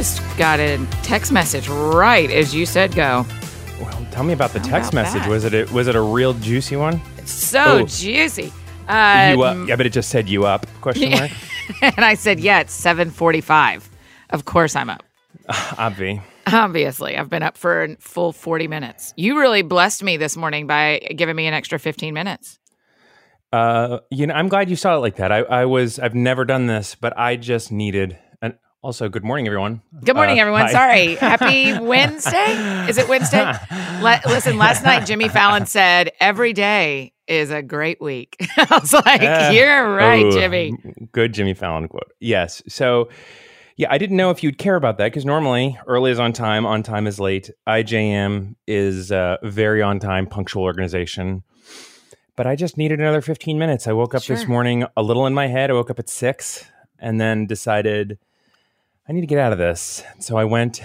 just got a text message right as you said go. Well, tell me about the How text about message. that? Was it a, was it a real juicy one? It's So Oh. juicy. Uh, you up? Yeah, but it just said you up? Question mark. and I said, yeah, it's 745. Of course I'm up. Obvi. Obviously, I've been up for a full 40 minutes. You really blessed me this morning by giving me an extra 15 minutes. Uh, you know, I'm glad you saw it like that. I, I was, I've never done this, but I just needed. Also, good morning, everyone. Good morning, Uh, everyone. hi. Sorry. Happy Wednesday. Is it Wednesday? Le- listen, last night Jimmy Fallon said every day is a great week. I was like, Uh, you're right, oh, Jimmy. Good Jimmy Fallon quote. Yes. So, yeah, I didn't know if you'd care about that because normally early is on time, on time is late. IJM is a very on time, punctual organization. But I just needed another 15 minutes. I woke up this morning a little in my head. I woke up at six and then decided I need to get out of this. So I went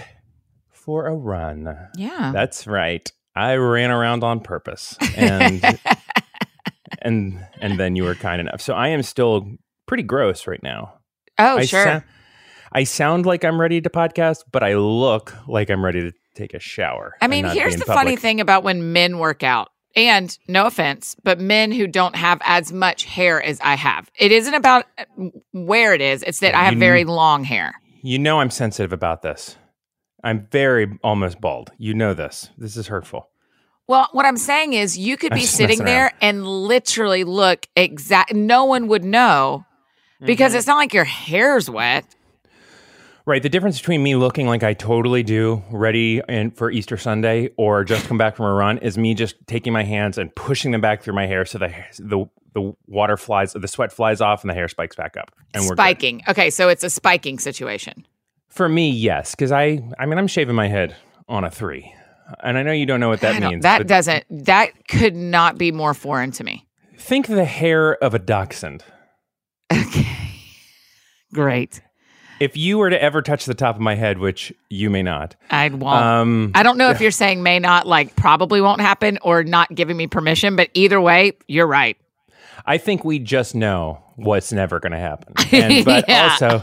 for a run. Yeah. That's right. I ran around on purpose. And and and then you were kind enough. So I am still pretty gross right now. oh, I sure. sou- I sound like I'm ready to podcast, but I look like I'm ready to take a shower. I mean, here's the public. funny thing about when men work out. And no offense, but men who don't have as much hair as I have. It isn't about uh, where it is, it's that I have very long hair. You know I'm sensitive about this. I'm very almost bald. You know this. This is hurtful. Well, what I'm saying is you could I'm be sitting there and literally look exact no one would know because Mm-hmm. it's not like your hair's wet. Right. The difference between me looking like I totally do, ready and for Easter Sunday, or just come back from a run, is me just taking my hands and pushing them back through my hair so the the the water flies, the sweat flies off, and the hair spikes back up. And we're good. spiking. Okay, so it's a spiking situation. For me, yes, because I I mean I'm shaving my head on a three, and I know you don't know what that means. that doesn't that could not be more foreign to me. think the hair of a dachshund. Okay. Great. If you were to ever touch the top of my head, which you may not, I won't. um, I don't know if you're saying may not, like probably won't happen, or not giving me permission. But either way, you're right. I think we just know what's never going to happen. And, but also,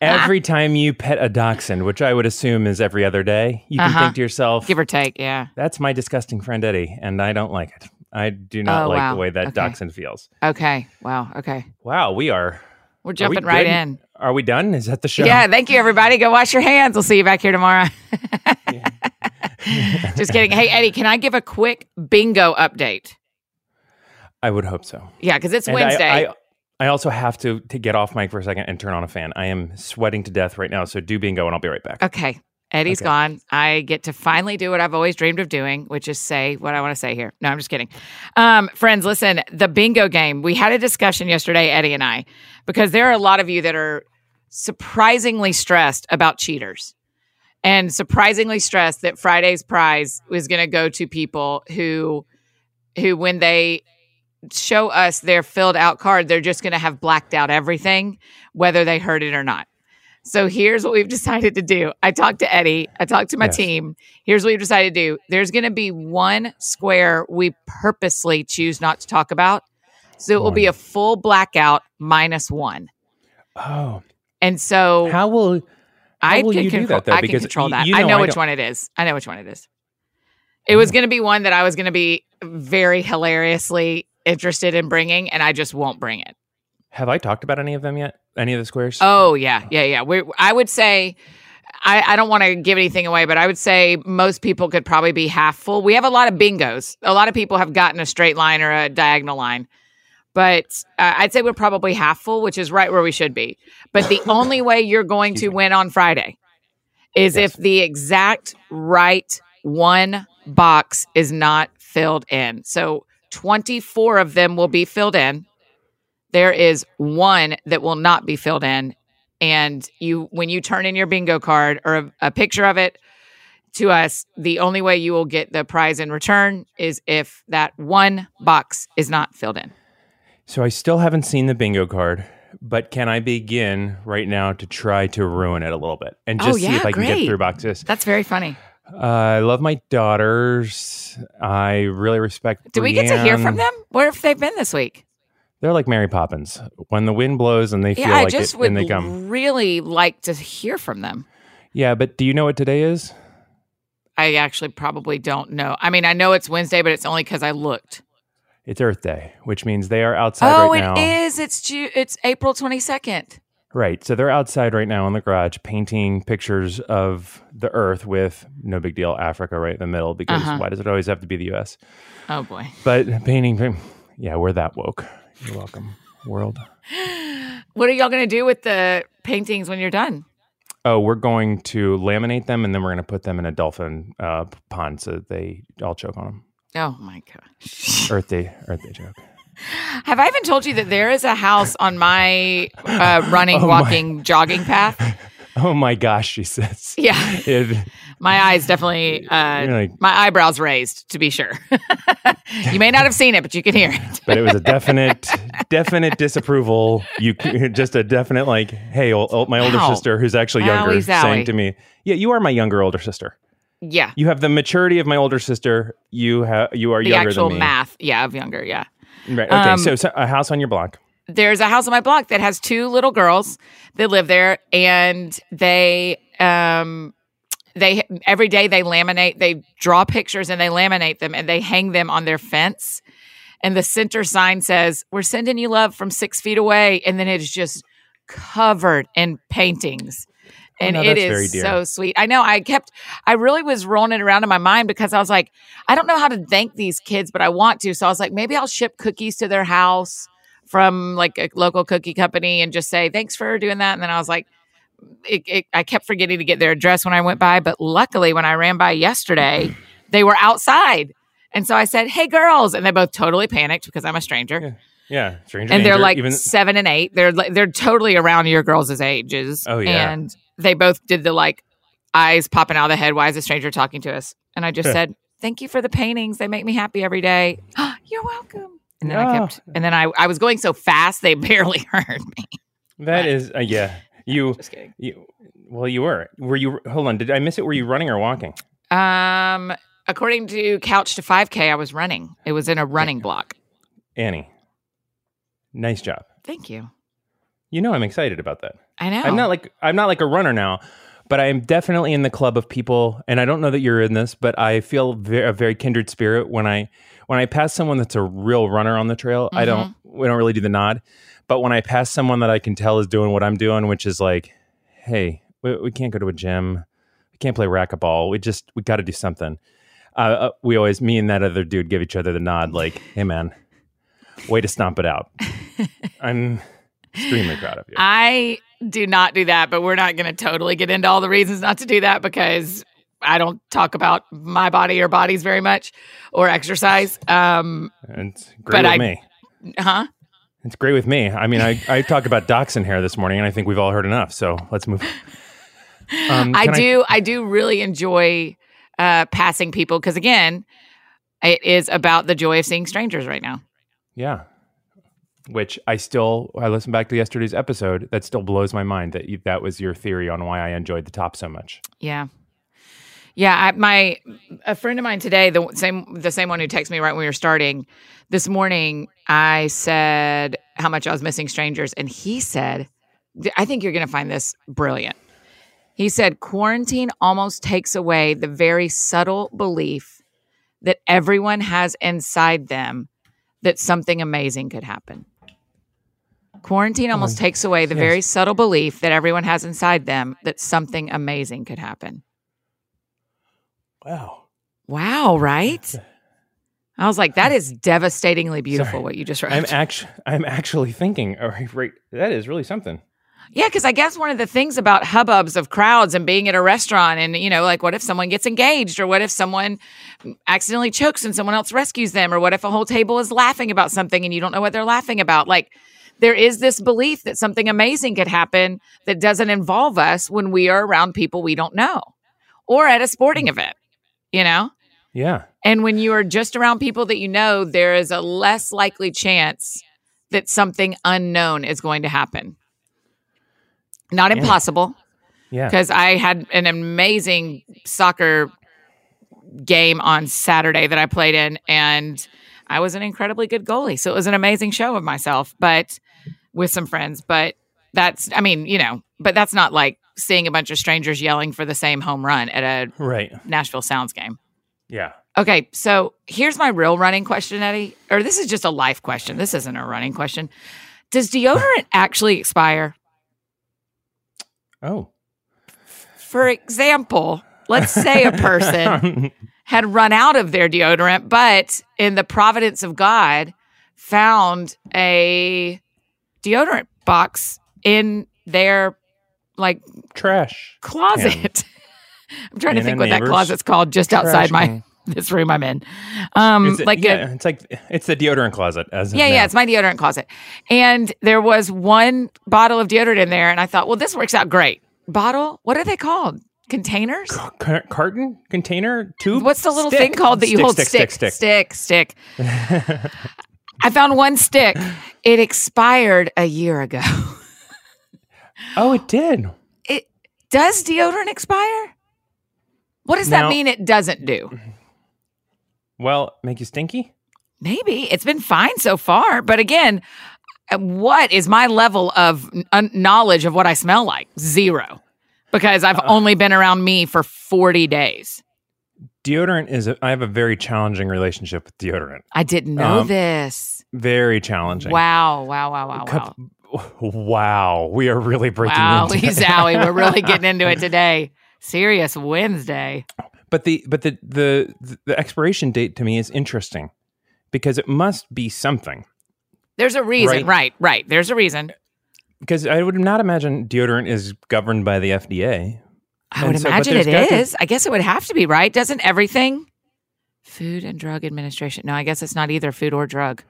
every time you pet a dachshund, which I would assume is every other day, you can Uh-huh. think to yourself, Give or take. Yeah. that's my disgusting friend Eddie, and I don't like it. I do not like wow. the way that Okay. dachshund feels. Okay. Wow. Okay. Wow, we are. We're we jumping right good? in. Are we done? Is that the show? Yeah. Thank you, everybody. Go wash your hands. We'll see you back here tomorrow. Just kidding. Hey, Eddie, can I give a quick bingo update? I would hope so. Yeah, because it's And I- Wednesday. I, I, also have to, to get off mic for a second and turn on a fan. I am sweating to death right now, so do bingo and I'll be right back. okay. Eddie's Okay. gone. I get to finally do what I've always dreamed of doing, which is say what I want to say here. No, I'm just kidding. Um, friends, listen, the bingo game. We had a discussion yesterday, Eddie and I, because there are a lot of you that are surprisingly stressed about cheaters and surprisingly stressed that Friday's prize was going to go to people who who when they show us their filled out card, they're just going to have blacked out everything, whether they heard it or not. So here's what we've decided to do. I talked to Eddie, I talked to my Yes. team. Here's what we've decided to do. There's going to be one square we purposely choose not to talk about. So it will be a full blackout minus one. Oh, And so how will I will can you do control, that, though? I can control y- that. you I know know I which don't- one it is. I know which one it is. It was mm-hmm. going to be one that I was going to be very hilariously interested in bringing, and I just won't bring it. have I talked about any of them yet? Any of the squares? Oh yeah, yeah, yeah. We, I would say, I, I don't want to give anything away, but I would say most people could probably be half full. We have a lot of bingos. A lot of people have gotten a straight line or a diagonal line, but uh, I'd say we're probably half full, which is right where we should be. But the only way you're going to win on Friday is Yes. if the exact right one box is not filled in. So 24 of them will be filled in there is one that will not be filled in and you when you turn in your bingo card or a, a picture of it to us the only way you will get the prize in return is if that one box is not filled in So I still haven't seen the bingo card, but can I begin right now to try to ruin it a little bit and Oh, just see if I can get through boxes? that's very funny Uh, I love my daughters. I really respect. do we get to hear from them where have they been this week They're like Mary Poppins. When the wind blows and they feel Yeah, I like just it, would and they come. really like to hear from them. Yeah, but do you know what today is? I actually probably don't know. I mean, I know it's Wednesday, but it's only because I looked. It's Earth Day, which means they are outside oh, right it now. is. It's Ju- It's April twenty second. Right. So they're outside right now in the garage painting pictures of the Earth with no big deal Africa right in the middle because Uh-huh. why does it always have to be the US? Oh boy. But painting, yeah, we're that woke. You're welcome, world. What are y'all going to do with the paintings when you're done? Oh, we're going to laminate them and then we're going to put them in a dolphin uh, pond so that they all choke on them. Oh my gosh. Earth Day, Earth Day joke. Have I even told you that there is a house on my uh, running, Oh, my. walking, jogging path? Oh my gosh, she says. Yeah. It, My eyes definitely, uh, like- my eyebrows raised, to be sure. you may not have seen it, but you can hear it. but it was a definite, definite disapproval. You just a definite like, hey, ol- ol- my older sister, who's actually younger, zowie. saying to me, "Yeah, you are my younger older sister. Yeah. You have the maturity of my older sister. You have, you are The younger actual than me. math. Yeah, of younger. Yeah. Right. Okay. Um, so, so a house on your block. There's a house on my block that has two little girls that live there and they um they every day they laminate they draw pictures and they laminate them and they hang them on their fence and the center sign says we're sending you love from six feet away and then it's just covered in paintings and no, it is so sweet. I know. I kept, I really was rolling it around in my mind because I was like, I don't know how to thank these kids, but I want to. So I was like, maybe I'll ship cookies to their house from like a local cookie company and just say thanks for doing that. And then I was like, it, it, I kept forgetting to get their address when I went by, but luckily when I ran by yesterday, they were outside. And so I said, "Hey, girls!" And they both totally panicked because I'm a stranger, Yeah. Stranger and they're like even seven and eight. They're like, they're totally around your girls' ages. Oh, yeah. and they both did the like eyes popping out of the head. Why is a stranger talking to us? And I just said, "Thank you for the paintings. They make me happy every day." You're welcome. And then I Oh. kept, and then I, I was going so fast they barely heard me. that is, uh, yeah. You, Just kidding. you, well, you were. Were you? Hold on. Did I miss it? Were you running or walking? Um, according to Couch to 5K, I was running. It was in a running block. Annie, nice job. Thank you. You know I'm excited about that. I know. I'm not like I'm not like a runner now, but I am definitely in the club of people, and I don't know that you're in this, but I feel a very kindred spirit when I when I pass someone that's a real runner on the trail. I don't we don't really do the nod, but when I pass someone that I can tell is doing what I'm doing, which is like, hey, we, we can't go to a gym, we can't play racquetball, we just we got to do something. Uh, uh, we always me and that other dude give each other the nod, like, hey man, way to stomp it out. I'm extremely proud of you. I do not do that, but we're not going to totally get into all the reasons not to do that because I don't talk about my body or bodies very much or exercise. Um, it's great But with I- me. huh? It's great with me. I mean, I, I talked about dachshund hair this morning, and I think we've all heard enough. So let's move. Um, I do. I, do really enjoy uh, passing people because, again, it is about the joy of seeing strangers right now. yeah. Which I still, I listened back to yesterday's episode. That still blows my mind that you, that was your theory on why I enjoyed the top so much. Yeah. Yeah, I, my a friend of mine today, the same the same one who texted me right when we were starting this morning, I said how much I was missing strangers, and he said, "I think you're going to find this brilliant." He said, "Quarantine almost takes away the very subtle belief that everyone has inside them that something amazing could happen." Quarantine almost oh, takes away the yes. very subtle belief that everyone has inside them that something amazing could happen. Wow. Wow, right? I was like, that is devastatingly beautiful Sorry. what you just wrote. I'm actually, I'm actually thinking. Oh, All right, right, that is really something. yeah, because I guess one of the things about hubbubs of crowds and being at a restaurant and, you know, like what if someone gets engaged or what if someone accidentally chokes and someone else rescues them or what if a whole table is laughing about something and you don't know what they're laughing about? Like, there is this belief that something amazing could happen that doesn't involve us when we are around people we don't know or at a sporting hmm. event, you know? Yeah. And when you are just around people that you know, there is a less likely chance that something unknown is going to happen. Not impossible, Yeah. because I had an amazing soccer game on Saturday that I played in, and I was an incredibly good goalie. So it was an amazing show of myself, but with some friends. But that's, I mean, you know, but that's not like seeing a bunch of strangers yelling for the same home run at a Right. Nashville Sounds game. Yeah. Okay, so here's my real running question, Eddie. Or this is just a life question. This isn't a running question. Does deodorant actually expire? Oh. For example, let's say a person had run out of their deodorant, but in the providence of God, found a deodorant box in their like Trash. closet. I'm trying to think what that closet's called just outside my can. this room I'm in. Um it- like yeah, a it's like it's the deodorant closet as yeah, yeah, it's my deodorant closet. And there was one bottle of deodorant in there, and I thought, well, this works out great. Bottle? What are they called? Containers? Car- carton container tube. What's the little Stick. thing called that you Stick, hold? stick, stick, stick, stick. I found one stick. It expired a year ago. Oh, it did. It does deodorant expire? What does that mean? It doesn't do. Well, make you stinky. Maybe it's been fine so far, but again, uh, what is my level of n- knowledge of what I smell like? Zero, because Uh, I've only been around me for forty days. Deodorant is. A, I have a very challenging relationship with deodorant. I didn't know Um, this. Very challenging. Wow! Wow! Wow! Wow! Wow! Wow, we are really breaking Wow, into. Zowie, we're really getting into it today. Serious Wednesday. But the but the the the expiration date to me is interesting because it must be something. There's a reason, Right. right? Right. There's a reason. Because I would not imagine deodorant is governed by the FDA. I would And imagine it to- I guess it would have to be, right? Doesn't everything? Food and Drug Administration. No, I guess it's not either food or drug.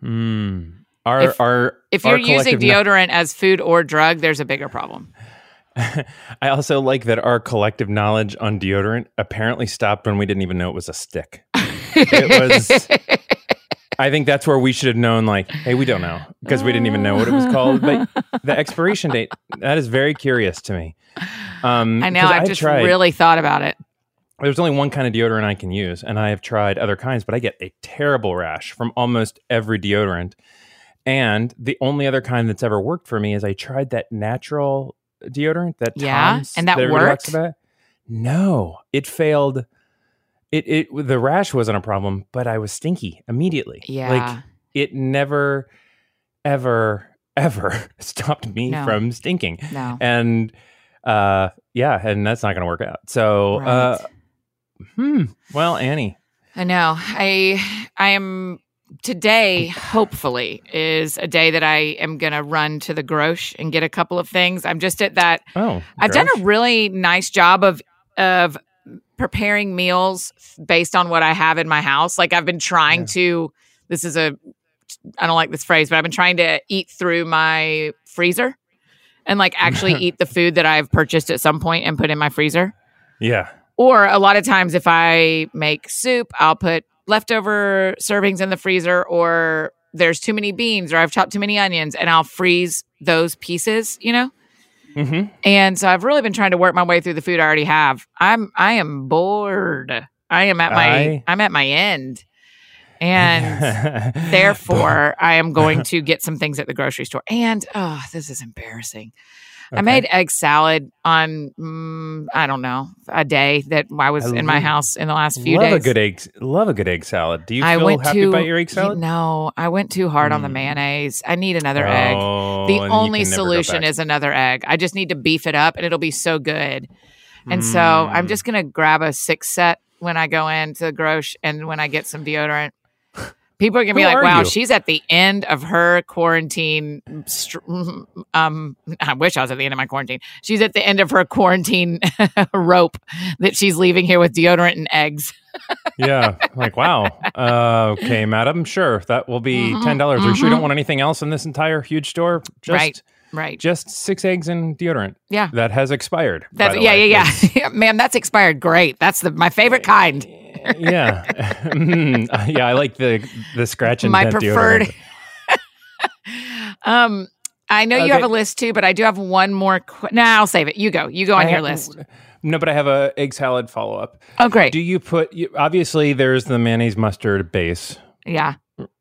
Hmm. Our If- our If our you're using deodorant as food or drug, there's a bigger problem. I also like that our collective knowledge on deodorant apparently stopped when we didn't even know it was a stick. It was. I think that's where we should have known. Like, hey, we don't know because we didn't even know what it was called. But the expiration date that is very curious to me. Um, I know. I've just tried, really thought about it. There's only one kind of deodorant I can use, and I have tried other kinds, but I get a terrible rash from almost every deodorant. And the only other kind that's ever worked for me is I tried that natural deodorant that Yeah? Tom's And that talks worked? No, it failed. It it the rash wasn't a problem, but I was stinky immediately. Yeah. like it never, ever, ever stopped me No. from stinking No. and uh yeah and that's not gonna work out so uh hmm well annie I know. I I am today hopefully is a day that I am going to run to the grosh and get a couple of things. I'm just at that oh I've done a really nice job of of preparing meals based on what I have in my house. Like I've been trying Yeah. to this is a I don't like this phrase, but I've been trying to eat through my freezer and like actually eat the food that I've purchased at some point and put in my freezer. yeah Or a lot of times if I make soup, I'll put leftover servings in the freezer or there's too many beans or I've chopped too many onions and I'll freeze those pieces, you know? hmm And so I've really been trying to work my way through the food I already have. I'm I am bored. I am at my I- I'm at my end. And therefore I am going to get some things at the grocery store. And oh, this is embarrassing. I made egg salad on mm, I don't know, a day that I was I in my house in the last few love days. a good egg love a good egg salad do you I feel went happy to about your egg salad No, I went too hard on the Mm. mayonnaise. I need another egg. Oh, The only can never go solution is another egg. I just need to beef it up and it'll be so good. And so I'm Mm. just going to grab a six set when I go into the grosh and when I get some deodorant. People are going to be like, wow, you?" she's at the end of her quarantine. str- Um, I wish I was at the end of my quarantine. She's at the end of her quarantine rope that she's leaving here with deodorant and eggs. yeah like wow uh, okay madam sure that will be Mhm, ten dollars are you sure you don't want anything else in this entire huge store just Right. Right. just six eggs and deodorant Yeah. that has expired That's the yeah, yeah, yeah. Ma'am, that's expired. Great. That's the my favorite kind. Yeah, Mm, yeah. I like the the scratch and my dent preferred. um, I know you have a list too, but I do have one more. Qu- nah, I'll save it. You go. You go on I your list. No, but I have a egg salad follow up. Oh, great. Do you put? You, obviously, there's the mayonnaise mustard base. Yeah,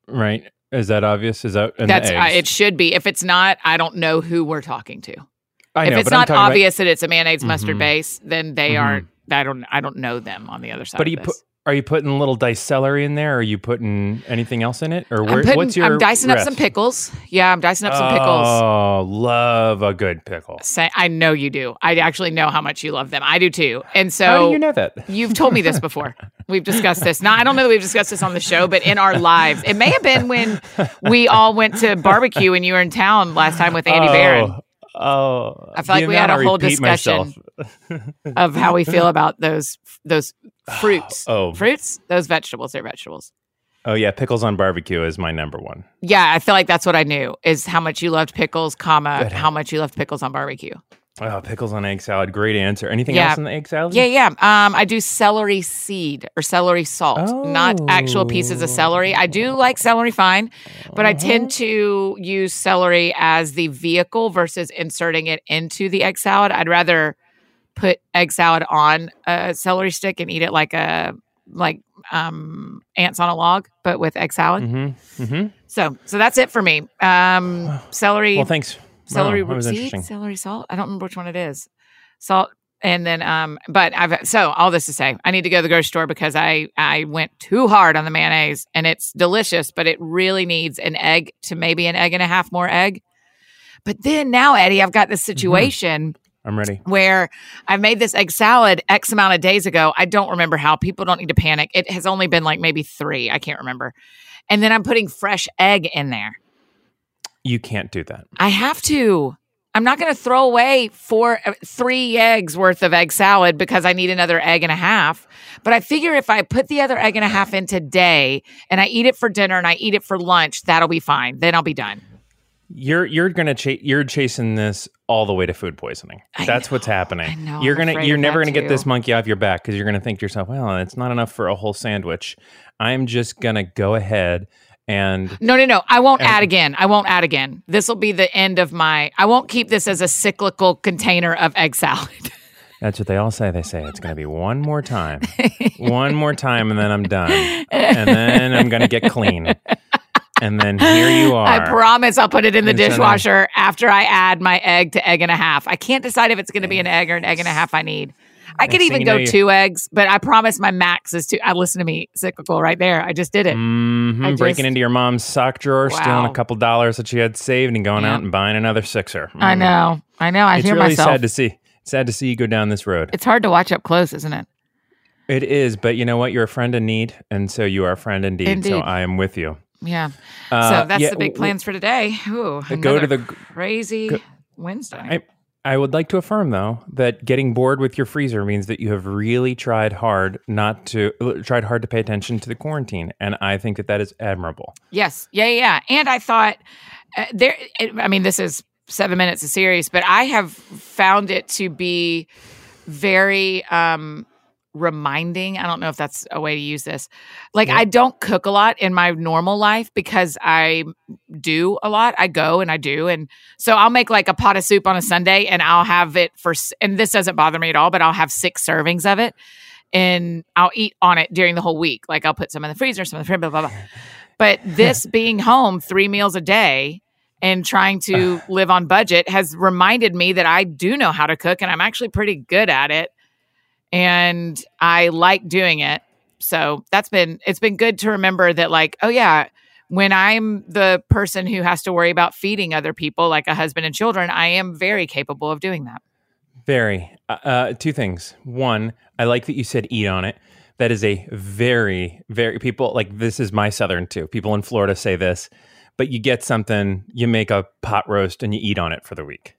right? Is that obvious? Is that that's uh, it. Should be. If it's not, I don't know who we're talking to. I if know, it's but I'm not talking about- obvious that it's a mayonnaise mustard Mhm. base, then they Mhm. aren't. I don't. I don't know them on the other side. But this. put are you putting little diced celery in there? Or are you putting anything else in it? Or where, putting, what's your? I'm dicing up some pickles. Yeah, I'm dicing up some pickles. Oh, love a good pickle. Say, I know you do. I actually know how much you love them. I do too. And so How do you know that? You've told me this before. We've discussed this. Now, I don't know that we've discussed this on the show, but in our lives, it may have been when we all went to barbecue and you were in town last time with Andy Barron Oh, oh I feel like we had a whole discussion. of how we feel about those those fruits. Oh, Fruits? Those vegetables, they're vegetables. oh yeah, pickles on barbecue is my number one. Yeah, I feel like that's what I knew is how much you loved pickles, comma, how much you loved pickles on barbecue. Oh, pickles on egg salad, great answer. Anything Yeah. else in the egg salad? Yeah, yeah. Um, I do celery seed or celery salt, not actual pieces of celery. I do like celery fine, but I tend to use celery as the vehicle versus inserting it into the egg salad. I'd rather put egg salad on a celery stick and eat it like a like um ants on a log, but with egg salad. Mm-hmm. Mm-hmm. So so that's it for me. Um celery Well, thanks. celery Wow, seed, celery salt. I don't remember which one it is. Salt and then um but I've so all this to say I need to go to the grocery store because I I went too hard on the mayonnaise and it's delicious but it really needs an egg to maybe an egg and a half more egg. But then now Eddie I've got this Mm-hmm. I'm ready. where I made this egg salad X amount of days ago. I don't remember how. People don't need to panic. It has only been like maybe 3, I can't remember. And then I'm putting fresh egg in there. You can't do that. I have to. I'm not going to throw away four, uh, three eggs worth of egg salad because I need another egg and a half. But I figure if I put the other egg and a half in today and I eat it for dinner and I eat it for lunch, that'll be fine. Then I'll be done. You're you're gonna you're chasing this all the way to food poisoning. I That's what's happening. Know, You're I'm gonna you're never gonna get this monkey off your back because you're gonna think to yourself, well, it's not enough for a whole sandwich. I'm just gonna go ahead and No, no, no. I won't And- add again. I won't add again. This will be the end of my. I won't keep this as a cyclical container of egg salad. that's what they all say. They say it's gonna be one more time, one more time, and then I'm done, and then I'm gonna get clean, and then here you are. I promise I'll put it in the And so dishwasher after I add my egg to egg and a half. I can't decide if it's going to be an egg or an egg and a half I need. I could even you go know, two eggs, but I promise my max is two. I listen to me cyclical right there. I just did it. Mhm, I breaking into your mom's sock drawer, stealing a couple dollars that she had saved, and going Yeah. out and buying another sixer. I Mm. know. I know. I it's hear really myself. sad to see. Sad to see you go down this road. it's hard to watch up close, isn't it? It is, but you know what? You're a friend in need, and so you are a friend indeed. So I am with you. Yeah. Uh, so that's yeah, the big plans for today. Ooh, go to the- crazy go- Wednesday. I, I would like to affirm, though, that getting bored with your freezer means that you have really tried hard not to tried hard to pay attention to the quarantine, and I think that that is admirable. Yes. Yeah, yeah. And I thought uh, there it, I mean this is 7 minutes of series, but I have found it to be very um reminding. I don't know if that's a way to use this. Like. I don't cook a lot in my normal life because I do a lot. I go and I do and so I'll make like a pot of soup on a Sunday and I'll have it for and this doesn't bother me at all, but I'll have 6 servings of it and I'll eat on it during the whole week. Like I'll put some in the freezer, some in the fridge, blah blah blah. But this being home three meals a day and trying to live on budget has reminded me that I do know how to cook and I'm actually pretty good at it. And I like doing it. So that's been, it's been good to remember that, like, oh, yeah, when I'm the person who has to worry about feeding other people, like a husband and children, I am very capable of doing that. Very. Uh, uh, two things. One, I like that you said eat on it. That is a very, very people like this is my southern too. People in Florida say this, but you get something, you make a pot roast and you eat on it for the week.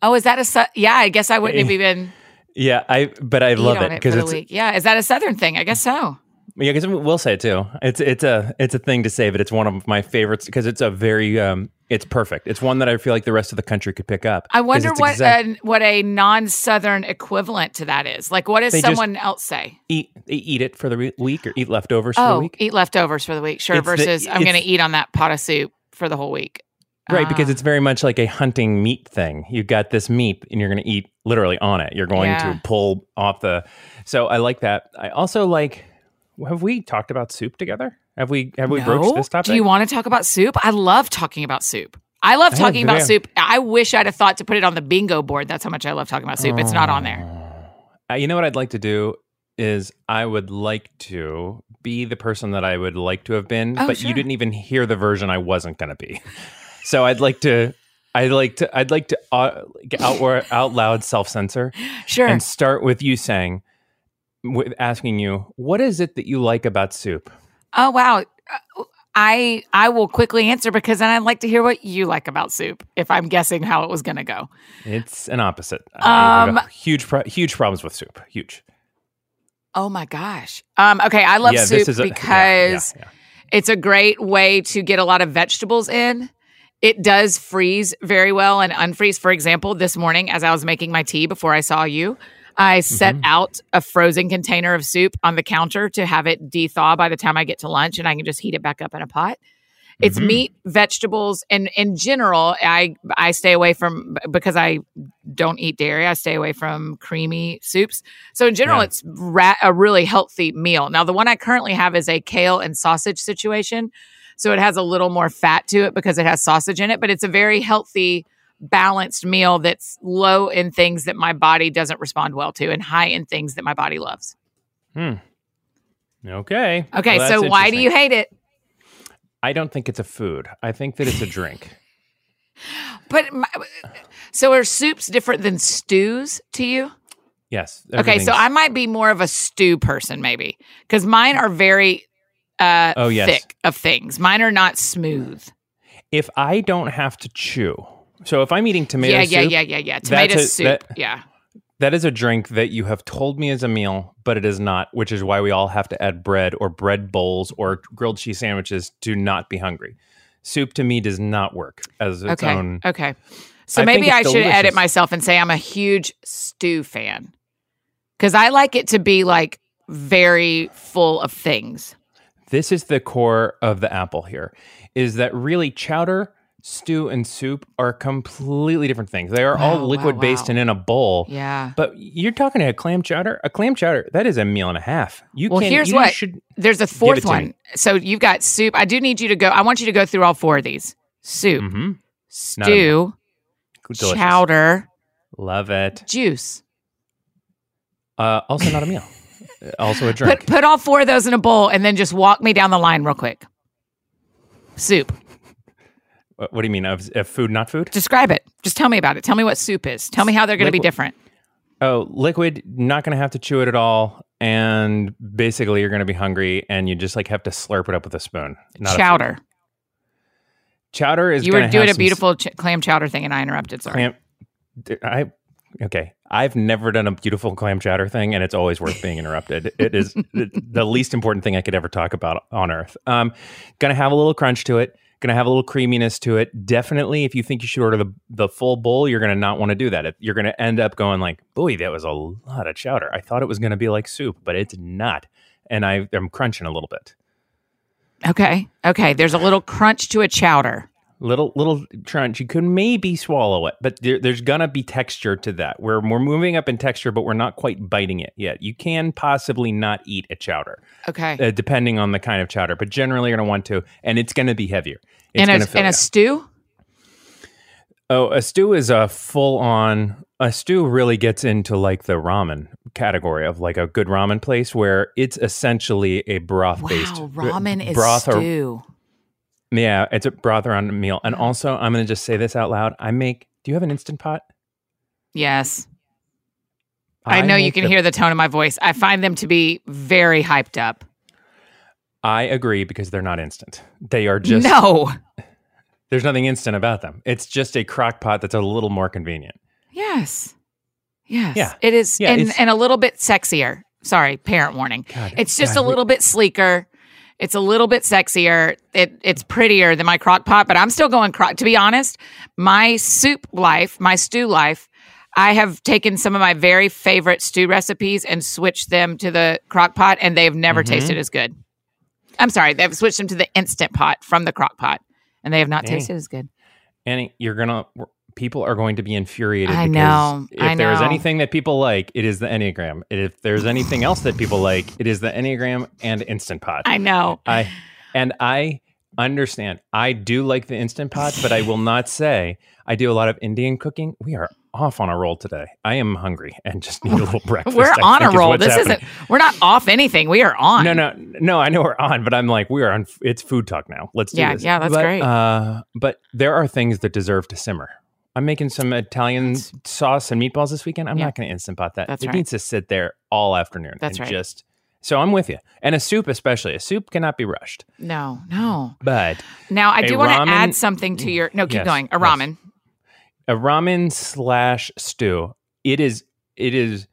Oh, is that a, su- yeah, I guess I wouldn't have even Yeah, I but I love it it because the it's. Yeah. Is that a Southern thing? I guess so. yeah, because we'll say it too. It's it's a it's a thing to say, but it's one of my favorites because it's a very um it's perfect. It's one that I feel like the rest of the country could pick up. I wonder what exact- a, what a non-southern equivalent to that is. Like, what does someone else say? eat eat it for the week or eat leftovers for the Oh, week. eat leftovers for the week, sure. It's the- versus I'm going to eat on that pot of soup for the whole week. Right, because Ah. it's very much like a hunting meat thing. You got this meat and you're going to eat literally on it. You're going Yeah. to pull off the. So I like that. I also like. Have we talked about soup together? Have we have we No? broached this topic? Do you want to talk about soup? I love talking about soup. I love talking have- about soup. I wish I'd have thought to put it on the bingo board. That's how much I love talking about soup. It's not on there. Uh, you know what I'd like to do is I would like to be the person that I would like to have been, Oh, but sure. you didn't even hear the version I wasn't going to be. So I'd like to. I'd like to. I'd like to uh, out out loud self censor Sure. and start with you saying, with asking you, what is it that you like about soup? Oh wow. Uh, I I will quickly answer because then I'd like to hear what you like about soup. If I'm guessing how it was going to go. It's an opposite. Um, huge, pro- huge problems with soup. Huge. Oh my gosh. Um. Okay. I love yeah, soup a, because yeah, yeah. it's a great way to get a lot of vegetables in. It does freeze very well and unfreeze. For example, this morning as I was making my tea before I saw you, I set Mhm. out a frozen container of soup on the counter to have it de-thaw by the time I get to lunch and I can just heat it back up in a pot. It's Mhm. meat, vegetables, and in general, I I stay away from because I don't eat dairy. I stay away from creamy soups. So in general, Yeah. it's ra- a really healthy meal. Now, the one I currently have is a kale and sausage situation, so it has a little more fat to it because it has sausage in it. But it's a very healthy, balanced meal that's low in things that my body doesn't respond well to, and high in things that my body loves. Hmm. Okay. Okay, Well, so why do you hate it? I don't think it's a food. I think that it's a drink. But my, so are soups different than stews to you? Yes. Okay, so I might be more of a stew person, maybe, because mine are very uh, Oh, yes. thick of things. Mine are not smooth. If I don't have to chew, so if I'm eating tomato yeah, soup, yeah, yeah, yeah, yeah. Tomato a- soup. that- yeah. that is a drink that you have told me is a meal, but it is not, which is why we all have to add bread or bread bowls or grilled cheese sandwiches to not be hungry. Soup to me does not work as its Okay. own. Okay. So I maybe I should edit myself and say I'm a huge stew fan because I like it to be like very full of things. This is the core of the apple here is that really chowder, stew, and soup are completely different things. They are Wow, all liquid wow, based wow. and in a bowl. Yeah. But you're talking a clam chowder. A clam chowder that is a meal and a half. You Well, can. here's you what- should. There's a fourth one. So you've got soup. I do need you to go. I want you to go through all four of these soup, Mm-hmm. stew, chowder, Love it. juice. Uh, also not a meal. Also a drink. Put put all four of those in a bowl and then just walk me down the line real quick. Soup. what, do you mean? Of, of food, not food? Describe it. Just tell me about it. Tell me what soup is. Tell me how they're going to be different. Oh, liquid. Not going to have to chew it at all. And basically, you're going to be hungry, and you just like have to slurp it up with a spoon. Not a. Chowder. Chowder is. You were doing a beautiful ch- clam chowder thing and I interrupted. Sorry. clam. I okay. I've never done a beautiful clam chowder thing, and it's always worth being interrupted. It is the, least important thing I could ever talk about on earth. Um, gonna have a little crunch to it. Gonna have a little creaminess to it. Definitely, if you think you should order the the full bowl, you're gonna not want to do that. You're gonna end up going like, "Boy, that was a lot of chowder." I thought it was gonna be like soup, but it's not. And I, I am crunching a little bit. Okay. Okay. There's a little crunch to a chowder. Little little crunch. You could maybe swallow it, but there, there's gonna be texture to that. We're we're moving up in texture, but we're not quite biting it yet. You can possibly not eat a chowder, Okay. uh, depending on the kind of chowder, but generally you're gonna want to, and it's gonna be heavier. It's and a, and a stew? oh, a stew is a full on. A stew really gets into like the ramen category of like a good ramen place where it's essentially a broth based Wow. Ramen is broth or stew. Yeah, it's a broth around a meal. And also, I'm going to just say this out loud. I make, do you have an Instant Pot? Yes. I, know you can the- hear the tone of my voice. I find them to be very hyped up. I agree because they're not instant. They are just, no. there's nothing instant about them. It's just a crock pot that's a little more convenient. Yes. Yes. Yeah. It is. Yeah, and, and a little bit sexier. Sorry, parent warning. God, It's just God, a little bit sleeker. It's a little bit sexier. It, it's prettier than my crock pot, but I'm still going crock. To be honest, my soup life, my stew life, I have taken some of my very favorite stew recipes and switched them to the crock pot, and they've never Mhm. tasted as good. I'm sorry, they've switched them to the instant pot from the crock pot, and they have not Dang. tasted as good. Annie, you're going to, people are going to be infuriated. I because know, If I there's know. anything that people like, it is the Enneagram. If there's anything else that people like, it is the Enneagram and Instant Pot. I know. I, And I understand. I do like the instant pot, but I will not say I do a lot of Indian cooking. We are off on a roll today. I am hungry and just need a little breakfast. We're I on a think is roll. This happening. isn't. We're not off anything. We are on. No, no, no. I know we're on, but I'm like, we are on. It's food talk now. Let's do Yeah, this. yeah, that's But, great. Uh, but there are things that deserve to simmer. I'm making some Italian sauce and meatballs this weekend. I'm Yeah. not going to instant pot that. That's it right. needs to sit there all afternoon. That's and right. Just so I'm with you. And a soup, especially a soup, cannot be rushed. No, no. But Now I do want to add something to your. No, keep Yes, going. A yes. ramen. a ramen slash stew, it is. It is.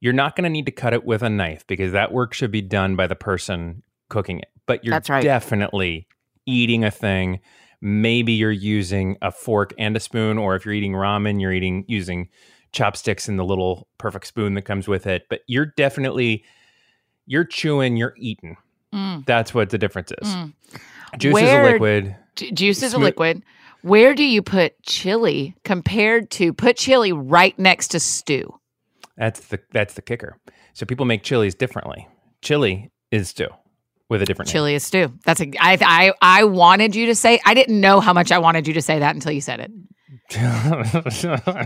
You're not going to need to cut it with a knife because that work should be done by the person cooking it. But you're That's right. definitely eating a thing. Maybe you're using a fork and a spoon, or if you're eating ramen, you're eating using chopsticks and the little perfect spoon that comes with it. But you're definitely you're chewing, you're eating. Mm, That's what the difference is. mm. Juice Where- is a liquid. Ju- Juice is a liquid. Where do you put chili compared to put chili right next to stew? That's the that's the kicker. So people make chilies differently. Chili is stew with a different name. Chili is stew. That's a. I I I wanted you to say. I didn't know how much I wanted you to say that until you said it.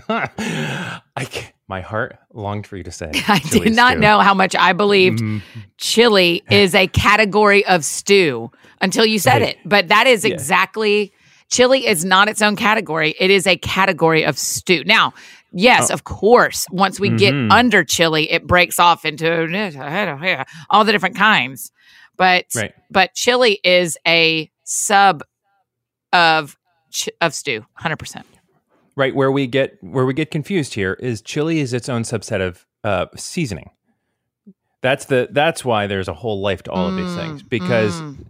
I my heart longed for you to say. I did not stew. know how much I believed Mhm. chili is a category of stew until you said Right. it. But that is Yeah. exactly chili is not its own category. It is a category of stew. Now, yes, Oh. of course, once we get Mhm. under chili, it breaks off into all the different kinds. But Right. but chili is a sub of ch- of stew, hundred percent. Right where we get where we get confused here is chili is its own subset of uh, seasoning. That's the that's why there's a whole life to all of these things because Mm.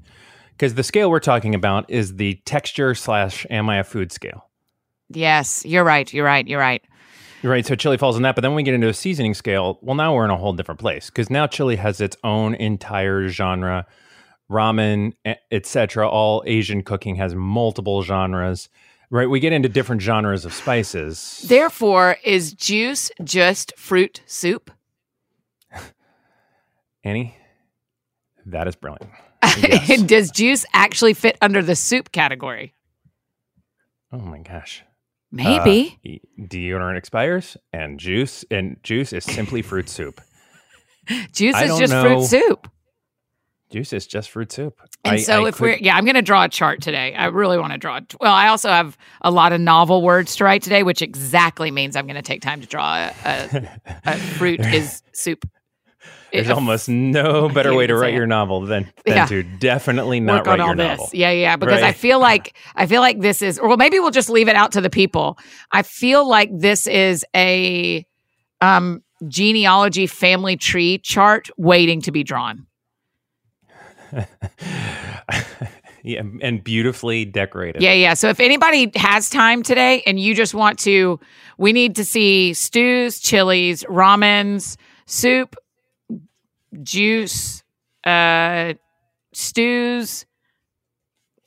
because the scale we're talking about is the texture slash am I a food scale. Yes, you're right. You're right. You're right. Right, so chili falls in that, but then when we get into a seasoning scale, well, now we're in a whole different place because now chili has its own entire genre. Ramen, etc. All Asian cooking has multiple genres. Right, we get into different genres of spices. Therefore, is juice just fruit soup? Annie, that is brilliant. Yes. Does juice actually fit under the soup category? Oh my gosh. Maybe. Uh, deodorant expires, and juice and juice is simply fruit soup. juice is just know. fruit soup. Juice is just fruit soup. And I- so I if could- we're yeah, I'm going to draw a chart today. I really want to draw. Well, I also have a lot of novel words to write today, which exactly means I'm going to take time to draw a, a, a fruit is soup. There's almost no better way to write your novel than, than Yeah. to definitely not work write on all your this. novel. Yeah, yeah. Because I feel like I feel like this is, well, maybe we'll just leave it out to the people. I feel like this is a um, genealogy family tree chart waiting to be drawn. yeah, and beautifully decorated. Yeah, yeah. So if anybody has time today and you just want to, we need to see stews, chilies, ramens, soup, juice, uh, stews.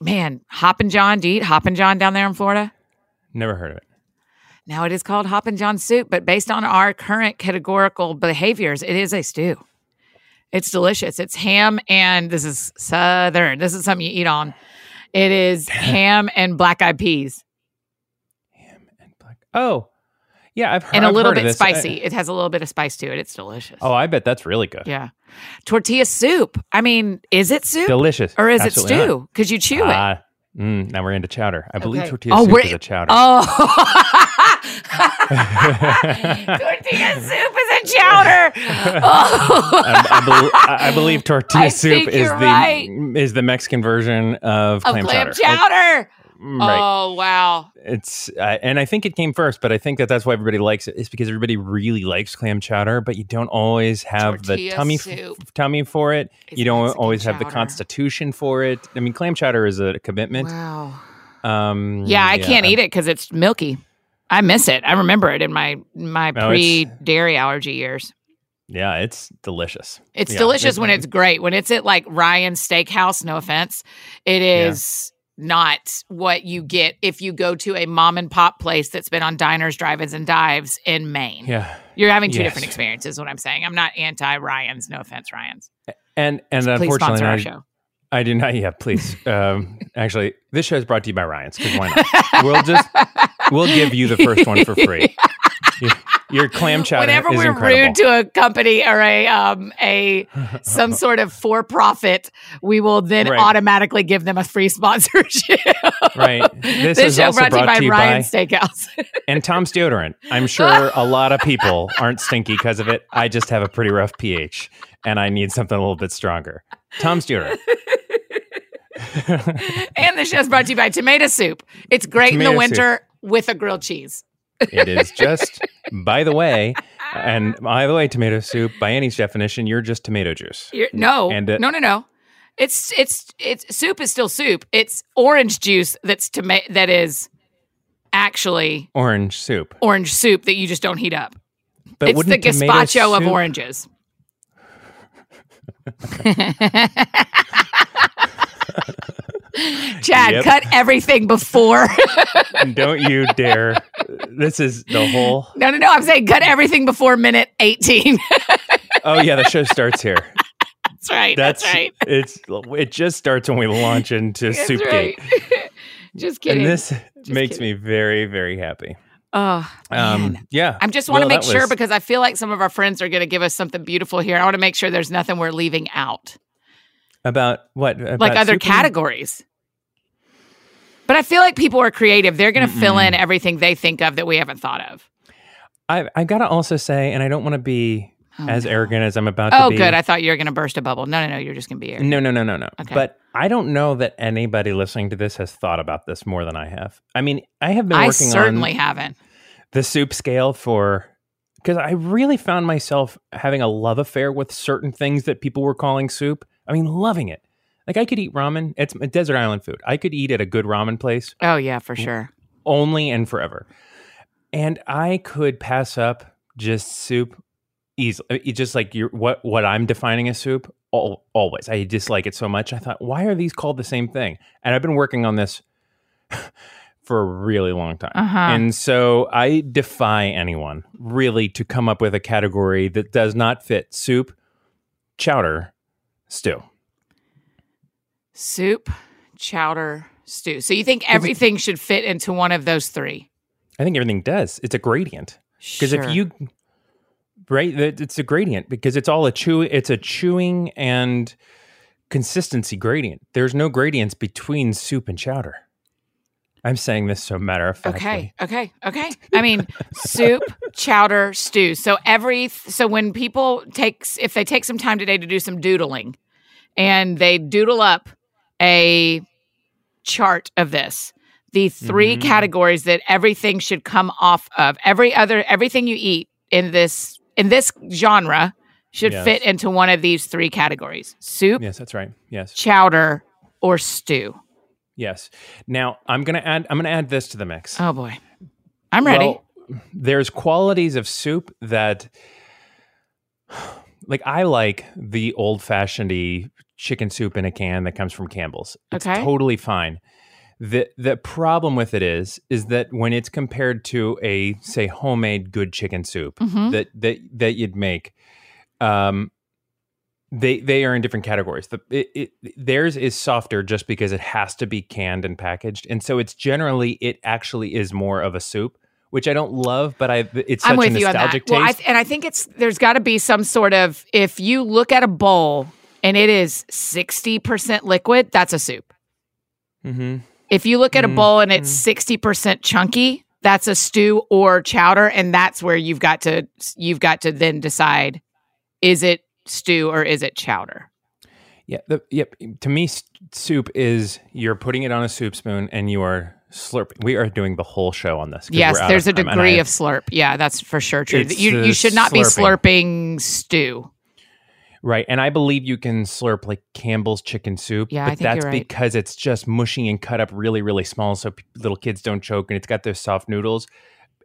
Man, Hoppin' John. Do you eat Hoppin' John down there in Florida? Never heard of it. Now it is called Hoppin' John soup, but based on our current categorical behaviors, it is a stew. It's delicious. It's ham and this is southern. This is something you eat on. It is ham and black eyed peas Ham and black. Oh, yeah, I've heard. and a I've little bit this. I- spicy. it has a little bit of spice to it. It's delicious. oh, I bet that's really good. yeah. Tortilla soup. I mean, is it soup Delicious. or is Absolutely it stew? Because you chew it. Ah, mm, now we're into chowder. I believe tortilla Oh, soup we're- is a chowder. Oh. Tortilla soup is a chowder. Oh. I, I, bel- I- I believe tortilla I soup is the right. is the Mexican version of, of clam, clam chowder. chowder. Right. Oh wow. It's uh, and I think it came first, but I think that that's why everybody likes it. it. Is because everybody really likes clam chowder, but you don't always have Tortilla the tummy f- tummy for it. is you don't Mexican always have the constitution for it. I mean, clam chowder is a commitment. Wow. Um, Yeah, I can't eat it because it's milky. I miss it. I remember it in my my No, pre dairy allergy years. Yeah, it's delicious. It's Yeah, delicious it- when it's great. When it's at like Ryan's Steakhouse, no offense, it is not what you get if you go to a mom and pop place that's been on diners, drive-ins, and dives in Maine. Yeah, You're having two Yes. different experiences. What I'm saying, I'm not anti Ryan's. No offense, Ryan's. and and Please unfortunately, I, show. I do not yet. Please, um, actually, this show is brought to you by Ryan's. Because why not? We'll just we'll give you the first one for free. Your, your clam chowder Whenever we're incredible. rude to a company or a um a some sort of for profit, we will then Right. automatically give them a free sponsorship. right. This, This is show also brought to you by Ryan Steakhouse. and Tom's deodorant. I'm sure a lot of people aren't stinky because of it. I just have a pretty rough pH, and I need something a little bit stronger. Tom's deodorant. and the show's brought to you by Tomato Soup. It's great in Tomato the soup. winter with a grilled cheese. It is just, by the way, and by the way, tomato soup. By any definition, you're just tomato juice. You're, no, And, uh, no, no, no. It's it's it's soup is still soup. It's orange juice that's toma- that is actually Orange soup. orange soup that you just don't heat up. But it's the tomato gazpacho of soup- oranges. Chad, Yep. cut everything before. Don't you dare! This is the whole. no, no, no. I'm saying cut everything before minute 18. Oh yeah, the show starts here. that's right. That's, right. It's it just starts when we launch into That's Soupgate, right. just kidding. and this makes kidding. me very very happy. oh, Um, man. yeah, I just want to make sure was- because I feel like some of our friends are going to give us something beautiful here. I want to make sure there's nothing we're leaving out, about what about like other categories. But I feel like people are creative. They're going to fill in everything they think of that we haven't thought of. I I gotta also say, and I don't want to be Oh, as no. arrogant as I'm about Oh, to be. good. I thought you were going to burst a bubble. No, no, no. You're just going to be here. No, no, no, no, no. Okay. But I don't know that anybody listening to this has thought about this more than I have. I mean, I have been I working certainly on haven't. the soup scale for because I really found myself having a love affair with certain things that people were calling soup. I mean, loving it. Like I could eat ramen. It's a desert island food. I could eat at a good ramen place Oh, yeah, for sure. only and forever. And I could pass up just soup easily. Just like you're, what what I'm defining as soup. Al always, I dislike it so much. I thought, why are these called the same thing? And I've been working on this for a really long time. Uh-huh. And so I defy anyone really to come up with a category that does not fit soup, chowder, stew. Soup, chowder, stew. So you think everything should fit into one of those three? I think everything does. It's a gradient. Because Sure. if you right, it's a gradient because it's all a chew. It's a chewing and consistency gradient. There's no gradients between soup and chowder. I'm saying this so matter of factly. Okay, okay, okay. I mean, soup, chowder, stew. So every so when people takes if they take some time today to do some doodling, and they doodle up a chart of this, the 3 Mhm. categories that everything should come off of. Every other everything you eat in this in this genre should Yes. fit into one of these three categories: soup, Yes, that's right. Yes. chowder, or stew. Yes. Now I'm gonna add. I'm gonna add this to the mix. Oh boy, I'm ready. Well, there's qualities of soup that, like, I like the old fashioned chicken soup in a can that comes from Campbell's. It's Okay. totally fine. The the problem with it is is that when it's compared to a say homemade good chicken soup Mhm. that that that you'd make, um, they they are in different categories. The it, it, theirs is softer just because it has to be canned and packaged, and so it's generally it actually is more of a soup, which I don't love, but I it's such I'm a with you on that. nostalgic Well, I and I think it's there's got to be some sort of if you look at a bowl and it is 60% liquid, that's a soup. mm-hmm. If you look at a Mm, bowl and it's 60% chunky, that's a stew or chowder and that's where you've got to you've got to then decide is it stew or is it chowder? Yeah, the, yep. To me, soup is you're putting it on a soup spoon and you are slurping. We are doing the whole show on this. Yes, there's a time, and I degree of slurp. Yeah, that's for sure true. You you should not be slurping. slurping stew. right, and I believe you can slurp like Campbell's chicken soup. Yeah, but that's right. because it's just mushy and cut up really, really small, so p- little kids don't choke, and it's got those soft noodles.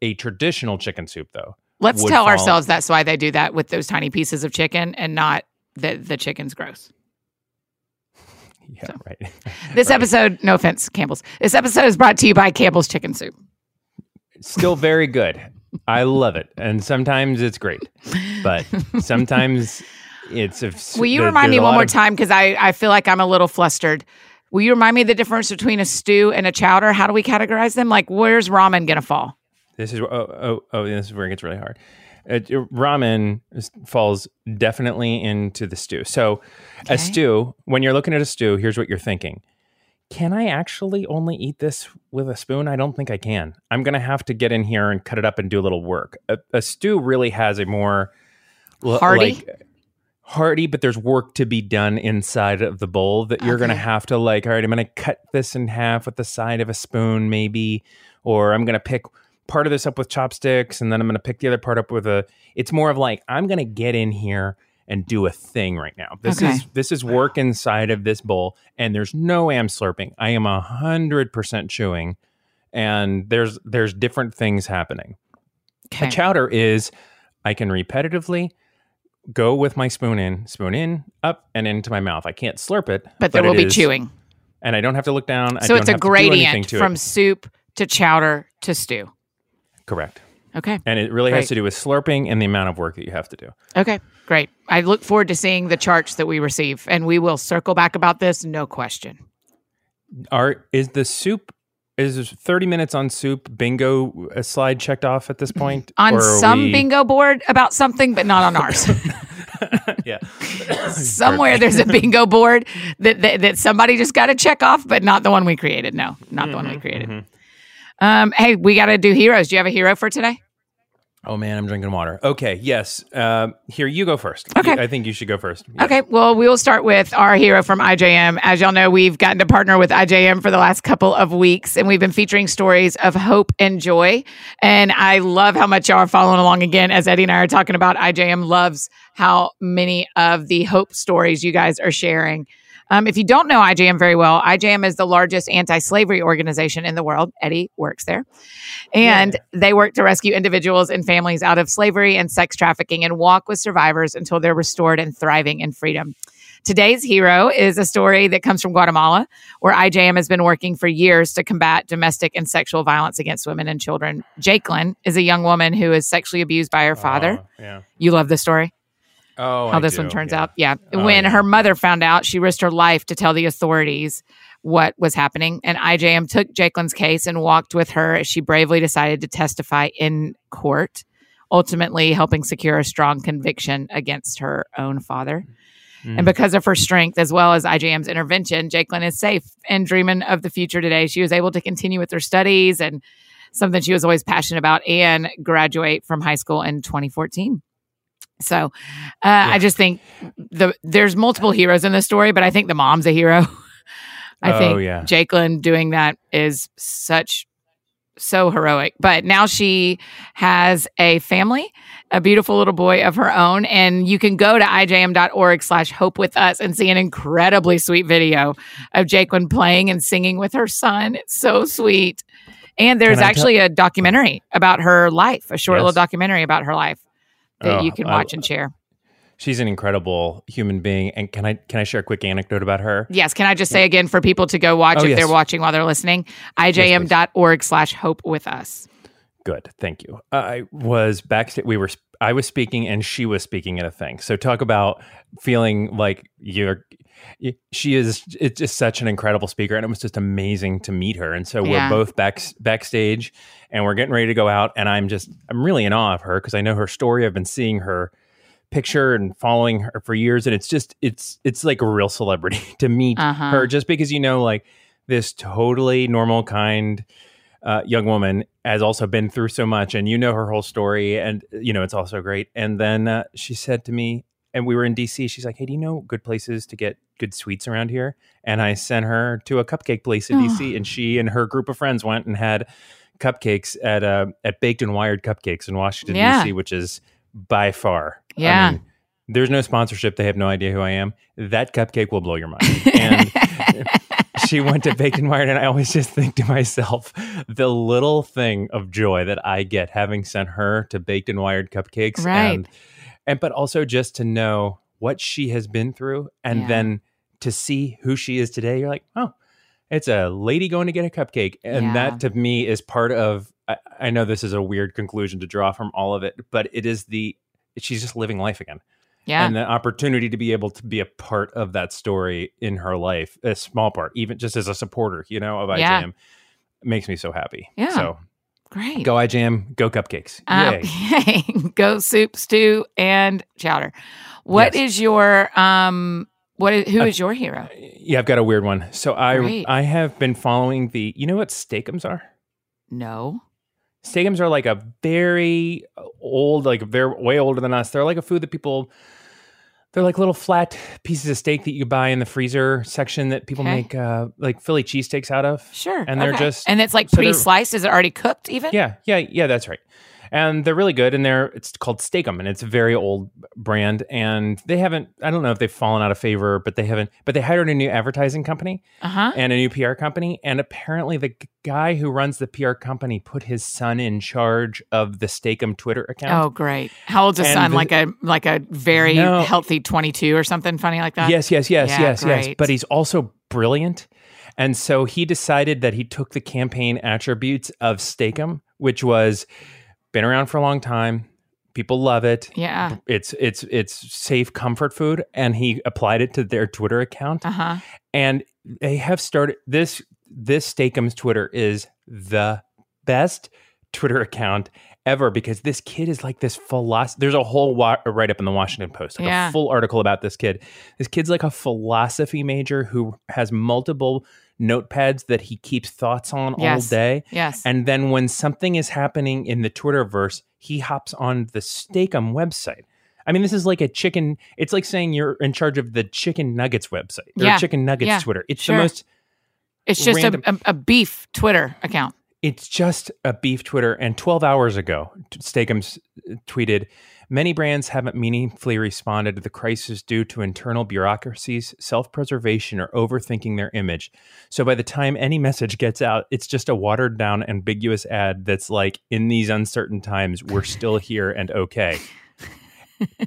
A traditional chicken soup, though, Let's tell fall- ourselves that's why they do that with those tiny pieces of chicken and not that the chicken's gross. yeah, So, right. This Right. episode, no offense, Campbell's. This episode is brought to you by Campbell's Chicken Soup. still very good. I love it, and sometimes it's great, but sometimes it's a, Will you there- remind me one more of- time because I, I feel like I'm a little flustered. Will you remind me the difference between a stew and a chowder? How do we categorize them? Like, where's ramen gonna fall? This is oh oh oh. This is where it gets really hard. Uh, ramen is, falls definitely into the stew. So, Okay. a stew. When you're looking at a stew, here's what you're thinking: Can I actually only eat this with a spoon? I don't think I can. I'm gonna have to get in here and cut it up and do a little work. A, a stew really has a more l- Hearty? like hearty, but there's work to be done inside of the bowl that you're gonna have to like. All right, I'm gonna cut this in half with the side of a spoon, maybe, or I'm gonna pick part of this up with chopsticks and then I'm going to pick the other part up with a it's more of like I'm going to get in here and do a thing right now. This Okay. is this is work inside of this bowl and there's no am slurping. I am a 100% chewing and there's there's different things happening. Okay. A chowder is I can repetitively go with my spoon in, spoon in, up and into my mouth. I can't slurp it, but there will be is- chewing. and I don't have to look down. I So don't it's a have to do anything gradient from it. soup to chowder to stew. Correct. Okay. And it really has to do with slurping and the amount of work that you have to do. Okay. Great. I look forward to seeing the charts that we receive, and we will circle back about this, no question. Are is the soup is 30 minutes on soup bingo a slide checked off at this mm-hmm. point? On some we- bingo board about something, but not on ours. yeah. Somewhere there's a bingo board that, that that somebody just got to check off, but not the one we created. No, not the one Mm-hmm, we created. Mm-hmm. Um, hey, we got to do heroes. Do you have a hero for today? Oh man, I'm drinking water. Okay, yes. Um, here you go first. Okay. I think you should go first. Yeah. Okay, well, we will start with our hero from IJM. As y'all know, we've gotten to partner with IJM for the last couple of weeks, and we've been featuring stories of hope and joy. And I love how much y'all are following along again as Eddie and I are talking about. IJM loves how many of the hope stories you guys are sharing. Um, if you don't know IJM very well, IJM is the largest anti slavery organization in the world. Eddie works there. And they work to rescue individuals and families out of slavery and sex trafficking and walk with survivors until they're restored and thriving in freedom. Today's hero is a story that comes from Guatemala, where IJM has been working for years to combat domestic and sexual violence against women and children. Jakelin is a young woman who is sexually abused by her father. Oh, yeah. You love the story? Oh, how I this do, one turns yeah. out. Yeah. Oh, when yeah. her mother found out, she risked her life to tell the authorities what was happening. And IJM took Jakelin's case and walked with her as she bravely decided to testify in court, ultimately helping secure a strong conviction against her own father. Mm. And because of her strength, as well as IJM's intervention, Jakelin is safe and dreaming of the future today. She was able to continue with her studies and something she was always passionate about and graduate from high school in 2014. So uh, I just think the there's multiple heroes in this story, but I think the mom's a hero. I Oh, think yeah. Jakelin doing that is such so heroic. But now she has a family, a beautiful little boy of her own, and you can go to ijm.org slash hope with us and see an incredibly sweet video of Jakelin playing and singing with her son. It's so sweet. And there's actually a documentary about her life, a short Yes. little documentary about her life that Oh, you can I- watch and share. She's an incredible human being. And can I can I share a quick anecdote about her? Yes. Can I just say again for people to go watch Oh, if yes. they're watching while they're listening? please. IJM.org slash hope with us. Good, thank you. I was backstage. We were. I was speaking, and she was speaking at a thing. So talk about feeling like you're. She is. It's just such an incredible speaker, and it was just amazing to meet her. And so Yeah. we're both back backstage, and we're getting ready to go out. And I'm just. I'm really in awe of her because I know her story. I've been seeing her picture and following her for years, and it's just. It's. It's like a real celebrity to meet Uh-huh. her just because you know like this totally normal kind uh, young woman has also been through so much and you know her whole story and you know it's also great and then uh, she said to me and we were in dc she's like hey do you know good places to get good sweets around here and i sent her to a cupcake place in dc and she and her group of friends went and had cupcakes at uh, at baked and wired cupcakes in washington Yeah. dc which is by far I Yeah. mean, there's no sponsorship they have no idea who i am that cupcake will blow your mind and she went to Baked and Wired, and I always just think to myself, the little thing of joy that I get having sent her to Baked and Wired cupcakes, Right. and and but also just to know what she has been through, and Yeah. then to see who she is today. You're like, oh, it's a lady going to get a cupcake, and Yeah. that to me is part of. I, I know this is a weird conclusion to draw from all of it, but it is the she's just living life again. Yeah. and the opportunity to be able to be a part of that story in her life, a small part, even just as a supporter, you know, of IJM, Yeah. makes me so happy. Yeah. So Great. go IJM, go cupcakes. Yay. go soup, stew, and chowder. What is Yes. your um? what is, who is Uh, your hero? Yeah, I've got a weird one. So I Great. I have been following the. You know what steak-umms are? No. Steak-umms are like a very old, like they're way older than us. They're like a food that people. They're like little flat pieces of steak that you buy in the freezer section that people Okay. make uh, like Philly cheesesteaks out of. Sure. And they're okay. just- and it's like so they're- pre-sliced. Is it already cooked? Even. Yeah, yeah, yeah. That's right. And they're really good. And they're it's called Steak-umm, and it's a very old brand. And they haven't. I don't know if they've fallen out of favor, but they haven't. But they hired a new advertising company Uh huh. and a new PR company. And apparently, the guy who runs the PR company put his son in charge of the Steak-umm Twitter account. Oh, great. How old's his son? the- like a like a very No. healthy twenty-two or something funny like that. yes, yes, yes, Yeah, yes, yes. But he's also brilliant. And so he decided that he took the campaign attributes of Steak-umm, which was been around for a long time. People love it. Yeah. it's it's it's safe comfort food and he applied it to their twitter account Uh huh. and they have started this this steak-umms twitter is the best twitter account ever because this kid is like this philosophy there's a whole wa- write up in the washington post like Yeah. a full article about this kid this kid's like a philosophy major who has multiple notepads that he keeps thoughts on Yes. all day Yes. and then when something is happening in the Twitterverse, he hops on the Steak-umm website. I mean, this is like a chicken. It's like saying you're in charge of the chicken nuggets website or Yeah. chicken nuggets Yeah. Twitter. It's Sure. the most. it's just a, random- a, a beef Twitter account. It's just a beef Twitter. And 12 hours ago, t- Steak-umm tweeted, "Many brands haven't meaningfully responded to the crisis due to internal bureaucracies, self-preservation, or overthinking their image. So by the time any message gets out, it's just a watered-down, ambiguous ad that's like, in these uncertain times, we're still here and okay."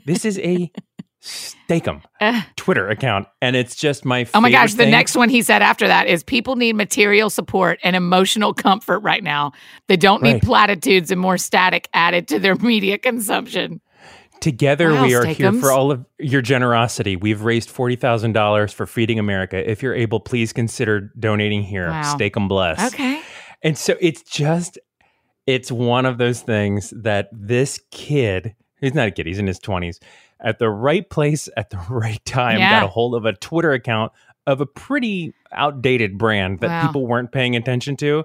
this is a Steak-umm Eh. Twitter account, and it's just my. Oh my gosh, the thing. next one he said after that is people need material support and emotional comfort right now. They don't need platitudes and more static added to their media consumption. Together, Wow, we are here for all of your generosity. We've raised forty thousand dollars for Feeding America. If you're able, please consider donating here. Wow. them, bless. Okay. And so it's just, it's one of those things that this kid, he's not a kid, he's in his twenties, at the right place at the right time, Yeah. got a hold of a Twitter account of a pretty outdated brand that Wow. people weren't paying attention to,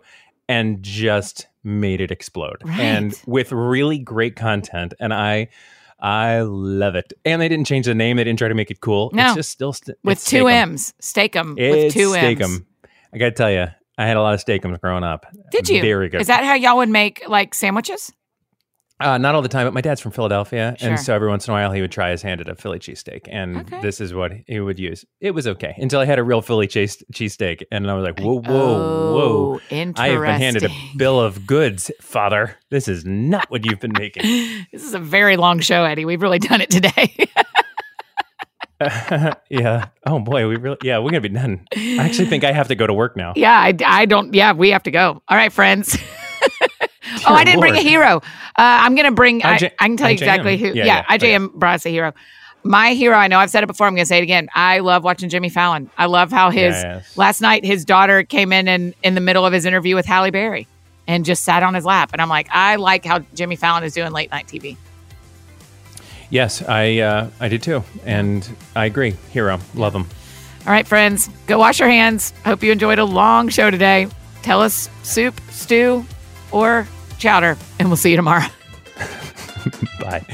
and just made it explode. Right. And with really great content, and I. I love it. And they didn't change the name. They didn't try to make it cool. No. It's just still st- With two Steak-umm. M's. Stake 'em with two M's. Steak-umm. I got to tell you, I had a lot of Steak-umms growing up. Did you? Very good. Is that how y'all would make like sandwiches? Uh, not all the time, but my dad's from Philadelphia, Sure. and so every once in a while he would try his hand at a Philly cheesesteak, and Okay. this is what he would use. It was okay until I had a real Philly cheese cheesesteak, and I was like, "Whoa, whoa, whoa! Oh. I have been handed a bill of goods, Father. This is not what you've been making." This is a very long show, Eddie. We've really done it today. yeah. Oh boy, we really. Yeah, we're gonna be done. I actually think I have to go to work now. yeah, I, I don't. Yeah, we have to go. All right, friends. oh, I didn't bring a hero. Uh, I'm going to bring, I, IJ I can tell you IJM. exactly who. Yeah, Yeah, yeah, IJM brought us a hero. My hero, I know I've said it before. I'm going to say it again. I love watching Jimmy Fallon. I love how his Yes. last night his daughter came in and in the middle of his interview with Halle Berry and just sat on his lap. And I'm like, I like how Jimmy Fallon is doing late night TV. Yes, I uh, I did too, and I agree. Hero, love him. All right, friends, go wash your hands. Hope you enjoyed a long show today. Tell us soup, stew, or chowder, and we'll see you tomorrow. Bye.